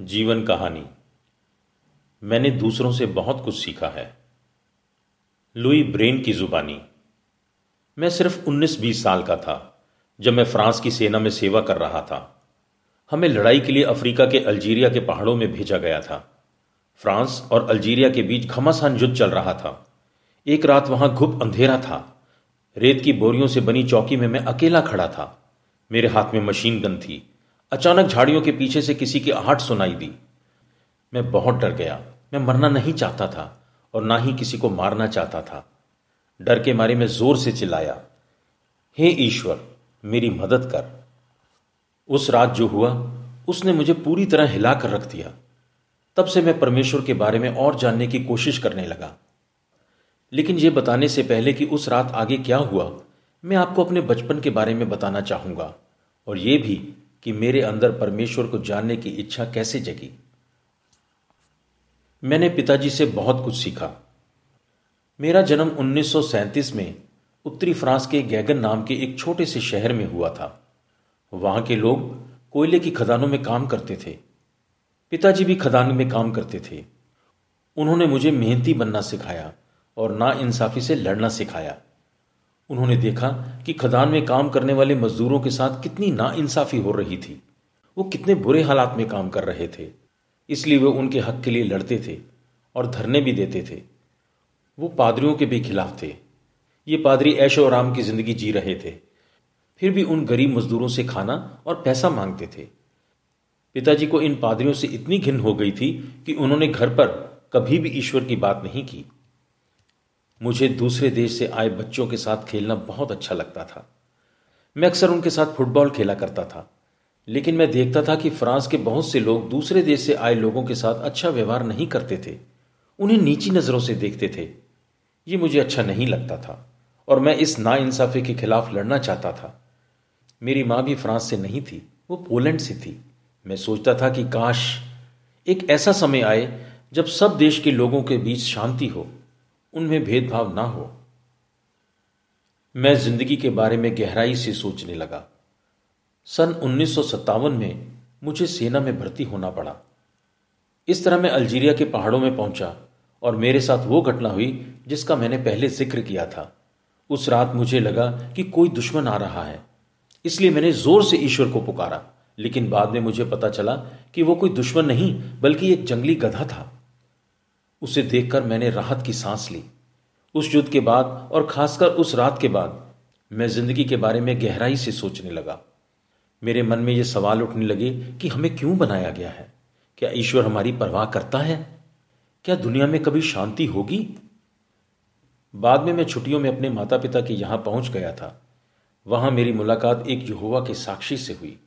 जीवन कहानी। मैंने दूसरों से बहुत कुछ सीखा है। लुई ब्रेन की जुबानी। मैं सिर्फ़ 19-20 साल का था, जब मैं फ्रांस की सेना में सेवा कर रहा था। हमें लड़ाई के लिए अफ्रीका के अल्जीरिया के पहाड़ों में भेजा गया था। फ्रांस और अल्जीरिया के बीच घमासान युद्ध चल रहा था। एक रात वहाँ घुप अंधेरा था। रेत की बोरियों से बनी चौकी में मैं अकेला खड़ा था। मेरे हाथ में मशीन गन थी। अचानक झाड़ियों के पीछे से किसी की आहट सुनाई दी। मैं बहुत डर गया। मैं मरना नहीं चाहता था और ना ही किसी को मारना चाहता था। डर के मारे मैं ज़ोर से चिल्लाया, हे ईश्वर, मेरी मदद कर। उस रात जो हुआ, उसने मुझे पूरी तरह हिलाकर रख दिया। तब से मैं परमेश्वर के बारे में और जानने की कोशिश करने लगा। लेकिन यह बताने से पहले कि उस रात आगे क्या हुआ, मैं आपको अपने बचपन के बारे में बताना चाहूँगा। और यह भी कि मेरे अंदर परमेश्वर को जानने की इच्छा कैसे जगी। मैंने पिताजी से बहुत कुछ सीखा। मेरा जन्म 1937 में उत्तरी फ्रांस के गैगन नाम के एक छोटे से शहर में हुआ था। वहाँ के लोग कोयले की खदानों में काम करते थे। पिताजी भी खदान में काम करते थे। उन्होंने मुझे मेहनती बनना सिखाया और ना इंसाफी से लड़ना सिखाया। उन्होंने देखा कि खदान में काम करने वाले मजदूरों के साथ कितनी नाइंसाफी हो रही थी। वो कितने बुरे हालात में काम कर रहे थे। इसलिए वे उनके हक के लिए लड़ते थे और धरने भी देते थे। वो पादरियों के भी खिलाफ थे। ये पादरी ऐशो आराम की ज़िंदगी जी रहे थे। फिर भी उन गरीब मजदूरों से खाना और पैसा मांगते थे। पिताजी को इन पादरियों से इतनी घिन हो गई थी कि उन्होंने घर पर कभी भी ईश्वर की बात नहीं की। मुझे दूसरे देश से आए बच्चों के साथ खेलना बहुत अच्छा लगता था। मैं अक्सर उनके साथ फुटबॉल खेला करता था, लेकिन मैं देखता था कि फ्रांस के बहुत से लोग दूसरे देश से आए लोगों के साथ अच्छा व्यवहार नहीं करते थे, उन्हें नीची नज़रों से देखते थे। ये मुझे अच्छा नहीं लगता था, और मैं इस नाइंसाफी के खिलाफ लड़ना चाहता था। मेरी माँ भी फ्रांस से नहीं थी, वो पोलैंड से थी। मैं सोचता था कि काश एक ऐसा समय आए जब सब देश के लोगों के बीच शांति हो। उनमें भेदभाव ना हो। मैं ज़िंदगी के बारे में गहराई से सोचने लगा। सन उन्नीस सौ सत्तावन में मुझे सेना में भर्ती होना पड़ा। इस तरह मैं अल्जीरिया के पहाड़ों में पहुँचा और मेरे साथ वो घटना हुई जिसका मैंने पहले ज़िक्र किया था। उस रात मुझे लगा कि कोई दुश्मन आ रहा है। इसलिए मैंने ज़ोर से ईश्वर को पुकारा, लेकिन बाद में मुझे पता चला कि वो कोई दुश्मन नहीं, बल्कि एक जंगली गधा था। उसे देखकर मैंने राहत की सांस ली। उस युद्ध के बाद और खासकर उस रात के बाद मैं ज़िंदगी के बारे में गहराई से सोचने लगा। मेरे मन में यह सवाल उठने लगे कि हमें क्यों बनाया गया है? क्या ईश्वर हमारी परवाह करता है? क्या दुनिया में कभी शांति होगी? बाद में मैं छुट्टियों में अपने माता पिता के यहाँ पहुँच गया था। वहाँ मेरी मुलाकात एक यहोवा के साक्षी से हुई।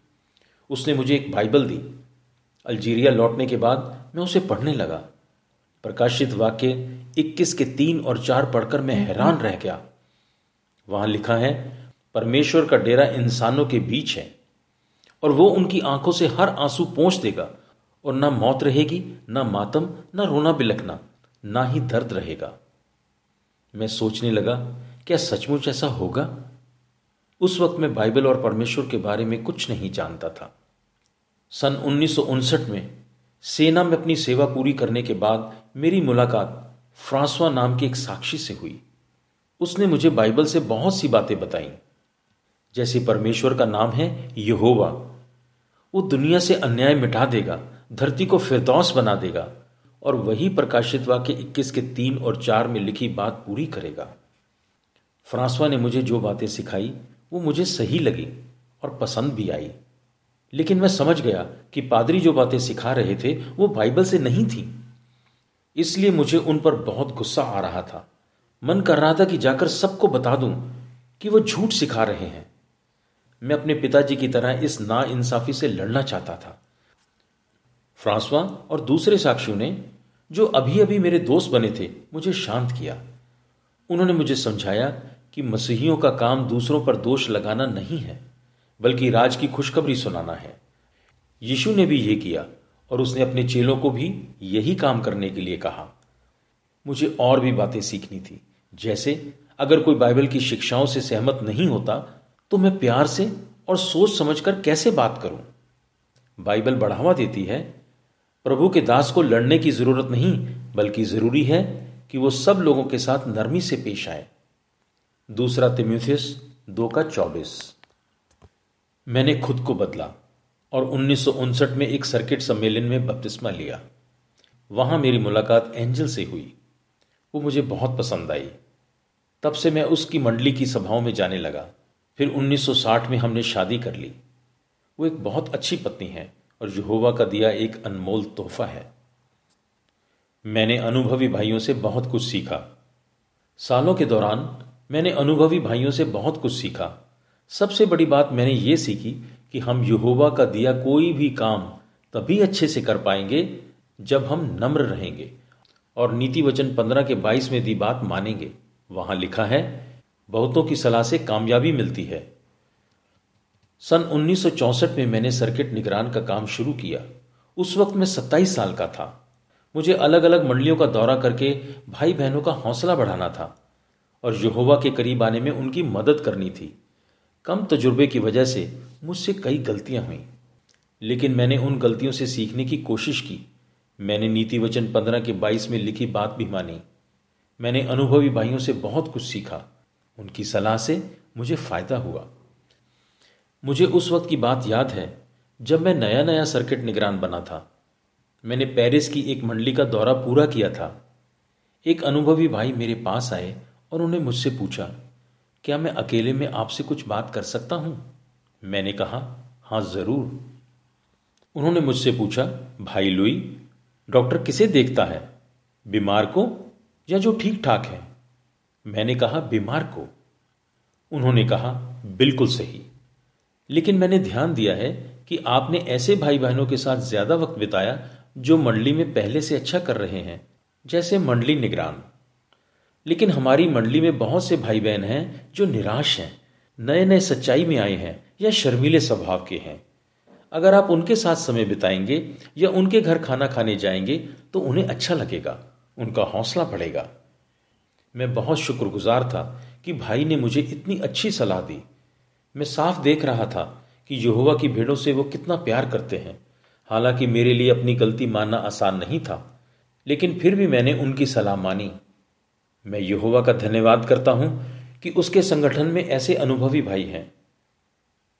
उसने मुझे एक बाइबल दी। अल्जीरिया लौटने के बाद मैं उसे पढ़ने लगा। प्रकाशित वाक्य 21 के तीन और चार पढ़कर मैं हैरान रह गया। वहाँ लिखा है, परमेश्वर का डेरा इंसानों के बीच है और वो उनकी आँखों से हर आँसू पहुँच देगा और ना मौत रहेगी, ना मातम, ना रोना बिलखना, ना ही दर्द रहेगा। मैं सोचने लगा, क्या सचमुच ऐसा होगा? उस वक्त मैं बाइबल और परमेश्वर के बारे में कुछ नहीं जानता था। सन उन्नीस सौ उनसठ में सेना में अपनी सेवा पूरी करने के बाद मेरी मुलाकात फ्रांसवा नाम के एक साक्षी से हुई। उसने मुझे बाइबल से बहुत सी बातें बताई। जैसे परमेश्वर का नाम है यहोवा। वो दुनिया से अन्याय मिटा देगा, धरती को फिरदौस बना देगा और वही प्रकाशित वाक्य 21 के तीन और चार में लिखी बात पूरी करेगा। फ्रांसवा ने मुझे जो बातें सिखाई, वो मुझे सही लगी और पसंद भी आई। लेकिन मैं समझ गया कि पादरी जो बातें सिखा रहे थे, वो बाइबल से नहीं थी। इसलिए मुझे उन पर बहुत गुस्सा आ रहा था। मन कर रहा था कि जाकर सबको बता दूँ कि वो झूठ सिखा रहे हैं। मैं अपने पिताजी की तरह इस ना इंसाफी से लड़ना चाहता था। फ्रांसवा और दूसरे साक्षियों ने, जो अभी अभी मेरे दोस्त बने थे, मुझे शांत किया। उन्होंने मुझे समझाया कि मसीहियों का काम दूसरों पर दोष लगाना नहीं है। बल्कि राज की खुशखबरी सुनाना है। यीशु ने भी यह किया और उसने अपने चेलों को भी यही काम करने के लिए कहा। मुझे और भी बातें सीखनी थी। जैसे, अगर कोई बाइबल की शिक्षाओं से सहमत नहीं होता तो मैं प्यार से और सोच समझकर कैसे बात करूँ? बाइबल बढ़ावा देती है। प्रभु के दास को लड़ने की ज़रूरत नहीं, बल्कि ज़रूरी है कि वो सब लोगों के साथ नरमी से पेश आए। दूसरा तिम्यूथियस दो का चौबीस। मैंने खुद को बदला और उन्नीस सौ उनसठ में एक सर्किट सम्मेलन में बपतिस्मा लिया। वहाँ मेरी मुलाकात एंजल से हुई। वो मुझे बहुत पसंद आई। तब से मैं उसकी मंडली की सभाओं में जाने लगा। फिर 1960 में हमने शादी कर ली। वो एक बहुत अच्छी पत्नी है और यहोवा का दिया एक अनमोल तोहफा है। मैंने अनुभवी भाइयों से बहुत कुछ सीखा। सालों के दौरान मैंने अनुभवी भाइयों से बहुत कुछ सीखा। सबसे बड़ी बात मैंने ये सीखी कि हम यहोवा का दिया कोई भी काम तभी अच्छे से कर पाएँगे जब हम नम्र रहेंगे और नीति वचन पंद्रह के बाईस में दी बात मानेंगे। वहाँ लिखा है, बहुतों की सलाह से कामयाबी मिलती है। सन 1964 में मैंने सर्किट निगरान का काम शुरू किया। उस वक्त मैं 27 साल का था। मुझे अलग अलग मंडलियों का दौरा करके भाई बहनों का हौसला बढ़ाना था और यहोवा के करीब आने में उनकी मदद करनी थी। कम तजुर्बे की वजह से मुझसे कई गलतियाँ हुई। लेकिन मैंने उन गलतियों से सीखने की कोशिश की। मैंने नीति वचन पंद्रह के बाईस में लिखी बात भी मानी। मैंने अनुभवी भाइयों से बहुत कुछ सीखा। उनकी सलाह से मुझे फ़ायदा हुआ। मुझे उस वक्त की बात याद है जब मैं नया नया सर्किट निगरान बना था। मैंने पेरिस की एक मंडली का दौरा पूरा किया था। एक अनुभवी भाई मेरे पास आए और उन्हें मुझसे पूछा क्या मैं अकेले में आपसे कुछ बात कर सकता हूँ? मैंने कहा, हाँ, ज़रूर। उन्होंने मुझसे पूछा, भाई लुई, डॉक्टर किसे देखता है? बीमार को या जो ठीक ठाक है? मैंने कहा, बीमार को। उन्होंने कहा, बिल्कुल सही। लेकिन मैंने ध्यान दिया है कि आपने ऐसे भाई बहनों के साथ ज़्यादा वक्त बिताया जो मंडली में पहले से अच्छा कर रहे हैं, जैसे मंडली निगरान। लेकिन हमारी मंडली में बहुत से भाई बहन हैं जो निराश हैं नए नए सच्चाई में आए हैं या शर्मीले स्वभाव के हैं। अगर आप उनके साथ समय बिताएँगे या उनके घर खाना खाने जाएँगे तो उन्हें अच्छा लगेगा, उनका हौसला बढ़ेगा। मैं बहुत शुक्रगुजार था कि भाई ने मुझे इतनी अच्छी सलाह दी। मैं साफ़ देख रहा था कि यहोवा की भेड़ों से वो कितना प्यार करते हैं। हालाँकि मेरे लिए अपनी गलती मानना आसान नहीं था, लेकिन फिर भी मैंने उनकी सलाह मानी। मैं यहोवा का धन्यवाद करता हूँ कि उसके संगठन में ऐसे अनुभवी भाई हैं।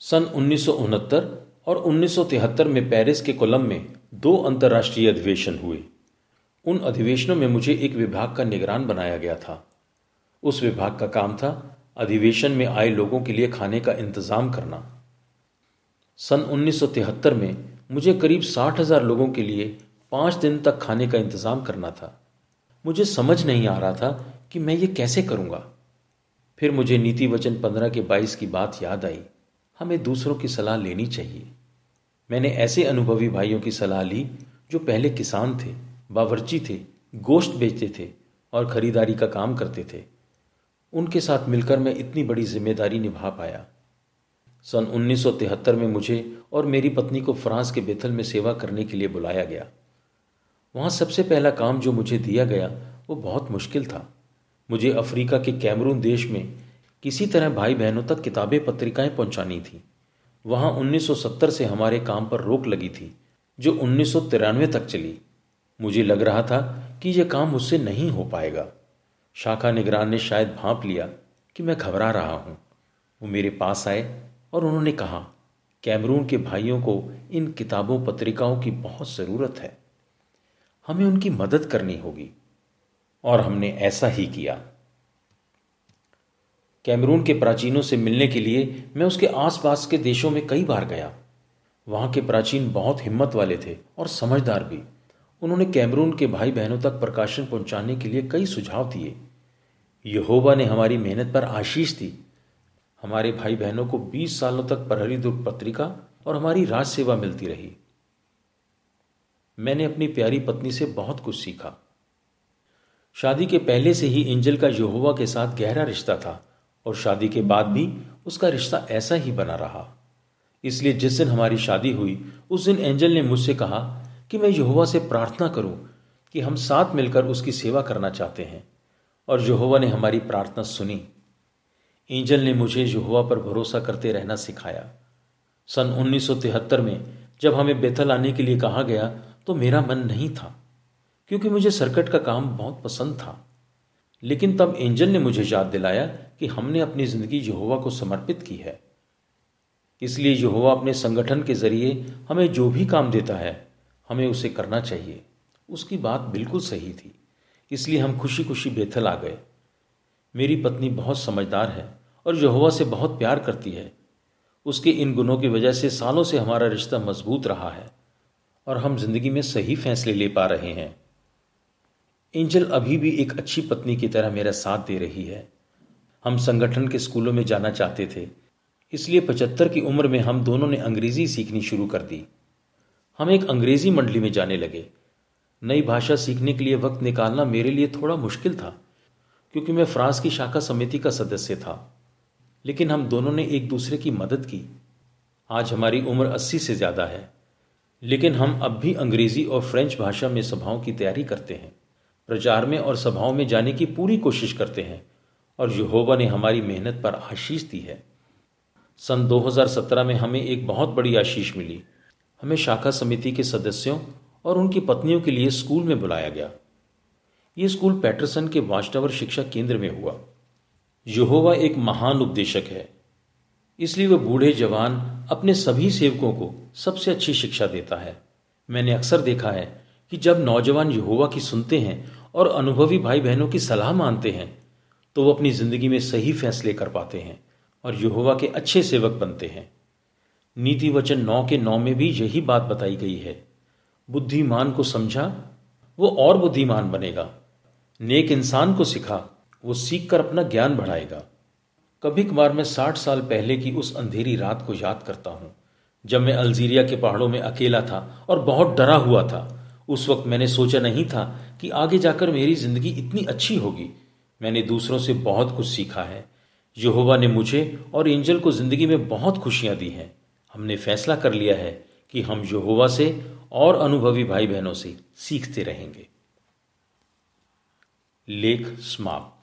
सन उन्नीस सौ उनहत्तर और 1973 में पेरिस के कोलम में दो अंतर्राष्ट्रीय अधिवेशन हुए। उन अधिवेशनों में मुझे एक विभाग का निगरान बनाया गया था। उस विभाग का काम था अधिवेशन में आए लोगों के लिए खाने का इंतज़ाम करना। सन 1973 में मुझे करीब साठ हज़ार लोगों के लिए पाँच दिन तक खाने का इंतज़ाम करना था। मुझे समझ नहीं आ रहा था कि मैं ये कैसे करूँगा? फिर मुझे नीति वचन पंद्रह के बाईस की बात याद आई। हमें दूसरों की सलाह लेनी चाहिए। मैंने ऐसे अनुभवी भाइयों की सलाह ली, जो पहले किसान थे, बावर्ची थे, गोश्त बेचते थे और खरीदारी का काम करते थे। उनके साथ मिलकर मैं इतनी बड़ी ज़िम्मेदारी निभा पाया। सन 1973 में मुझे और मेरी पत्नी को फ्रांस के बेथल में सेवा करने के लिए बुलाया गया। वहाँ सबसे पहला काम जो मुझे दिया गया, वो बहुत मुश्किल था। मुझे अफ्रीका के कैमरून देश में किसी तरह भाई बहनों तक किताबें, पत्रिकाएँ पहुंचानी थी। वहाँ 1970 से हमारे काम पर रोक लगी थी, जो उन्नीस सौ तिरानवे तक चली। मुझे लग रहा था कि यह काम मुझसे नहीं हो पाएगा। शाखा निगरान ने शायद भांप लिया कि मैं घबरा रहा हूँ। वो मेरे पास आए और उन्होंने कहा, कैमरून के भाइयों को इन किताबों, पत्रिकाओं की बहुत ज़रूरत है। हमें उनकी मदद करनी होगी। और हमने ऐसा ही किया। कैमरून के प्राचीनों से मिलने के लिए मैं उसके आसपास के देशों में कई बार गया। वहाँ के प्राचीन बहुत हिम्मत वाले थे और समझदार भी। उन्होंने कैमरून के भाई बहनों तक प्रकाशन पहुँचाने के लिए कई सुझाव दिए। यहोवा ने हमारी मेहनत पर आशीष दी। हमारे भाई बहनों को 20 सालों तक प्रहरी दुर्ग पत्रिका और हमारी राज सेवा मिलती रही। मैंने अपनी प्यारी पत्नी से बहुत कुछ सीखा। शादी के पहले से ही एंजल का यहोवा के साथ गहरा रिश्ता था और शादी के बाद भी उसका रिश्ता ऐसा ही बना रहा। इसलिए जिस दिन हमारी शादी हुई, उस दिन एंजल ने मुझसे कहा कि मैं यहोवा से प्रार्थना करूँ कि हम साथ मिलकर उसकी सेवा करना चाहते हैं। और यहोवा ने हमारी प्रार्थना सुनी। एंजल ने मुझे यहोवा पर भरोसा करते रहना सिखाया। सन 1973 में जब हमें बेथल आने के लिए कहा गया तो मेरा मन नहीं था। क्योंकि मुझे सर्कट का काम बहुत पसंद था। लेकिन तब एंजल ने मुझे याद दिलाया कि हमने अपनी ज़िंदगी यहोवा को समर्पित की है। इसलिए यहोवा अपने संगठन के ज़रिए हमें जो भी काम देता है, हमें उसे करना चाहिए। उसकी बात बिल्कुल सही थी। इसलिए हम खुशी खुशी बेथल आ गए। मेरी पत्नी बहुत समझदार है और यहोवा से बहुत प्यार करती है। उसके इन गुणों की वजह से सालों से हमारा रिश्ता मज़बूत रहा है और हम ज़िंदगी में सही फैसले ले पा रहे हैं। एंजल अभी भी एक अच्छी पत्नी की तरह मेरा साथ दे रही है। हम संगठन के स्कूलों में जाना चाहते थे। इसलिए पचहत्तर की उम्र में हम दोनों ने अंग्रेज़ी सीखनी शुरू कर दी। हम एक अंग्रेज़ी मंडली में जाने लगे। नई भाषा सीखने के लिए वक्त निकालना मेरे लिए थोड़ा मुश्किल था, क्योंकि मैं फ्रांस की शाखा समिति का सदस्य था। लेकिन हम दोनों ने एक दूसरे की मदद की। आज हमारी उम्र अस्सी से ज़्यादा है। लेकिन हम अब भी अंग्रेज़ी और फ्रेंच भाषा में सभाओं की तैयारी करते हैं। प्रचार में और सभाओं में जाने की पूरी कोशिश करते हैं और यहोवा ने हमारी मेहनत पर आशीष दी है। सन 2017 में हमें एक बहुत बड़ी आशीष मिली। हमें शाखा समिति के सदस्यों और उनकी पत्नियों के लिए स्कूल में बुलाया गया। ये स्कूल पैटरसन के वाचटावर शिक्षा केंद्र में हुआ। यहोवा एक महान उपदेशक है। इसलिए वह बूढ़े जवान अपने सभी सेवकों को सबसे अच्छी शिक्षा देता है। मैंने अक्सर देखा है कि जब नौजवान यहोवा की सुनते हैं और अनुभवी भाई बहनों की सलाह मानते हैं तो वो अपनी ज़िंदगी में सही फैसले कर पाते हैं और यहोवा के अच्छे सेवक बनते हैं। नीति वचन नौ के नौ में भी यही बात बताई गई है। बुद्धिमान को समझा, वो और बुद्धिमान बनेगा। नेक इंसान को सिखा, वो सीख कर अपना ज्ञान बढ़ाएगा। कभी कभार मैं साठ साल पहले की उस अंधेरी रात को याद करता हूँ, जब मैं अल्जीरिया के पहाड़ों में अकेला था और बहुत डरा हुआ था। उस वक्त मैंने सोचा नहीं था कि आगे जाकर मेरी ज़िंदगी इतनी अच्छी होगी। मैंने दूसरों से बहुत कुछ सीखा है। यहोवा ने मुझे और एंजल को ज़िंदगी में बहुत खुशियाँ दी हैं। हमने फैसला कर लिया है कि हम यहोवा से और अनुभवी भाई बहनों से सीखते रहेंगे। लेख समाप्त।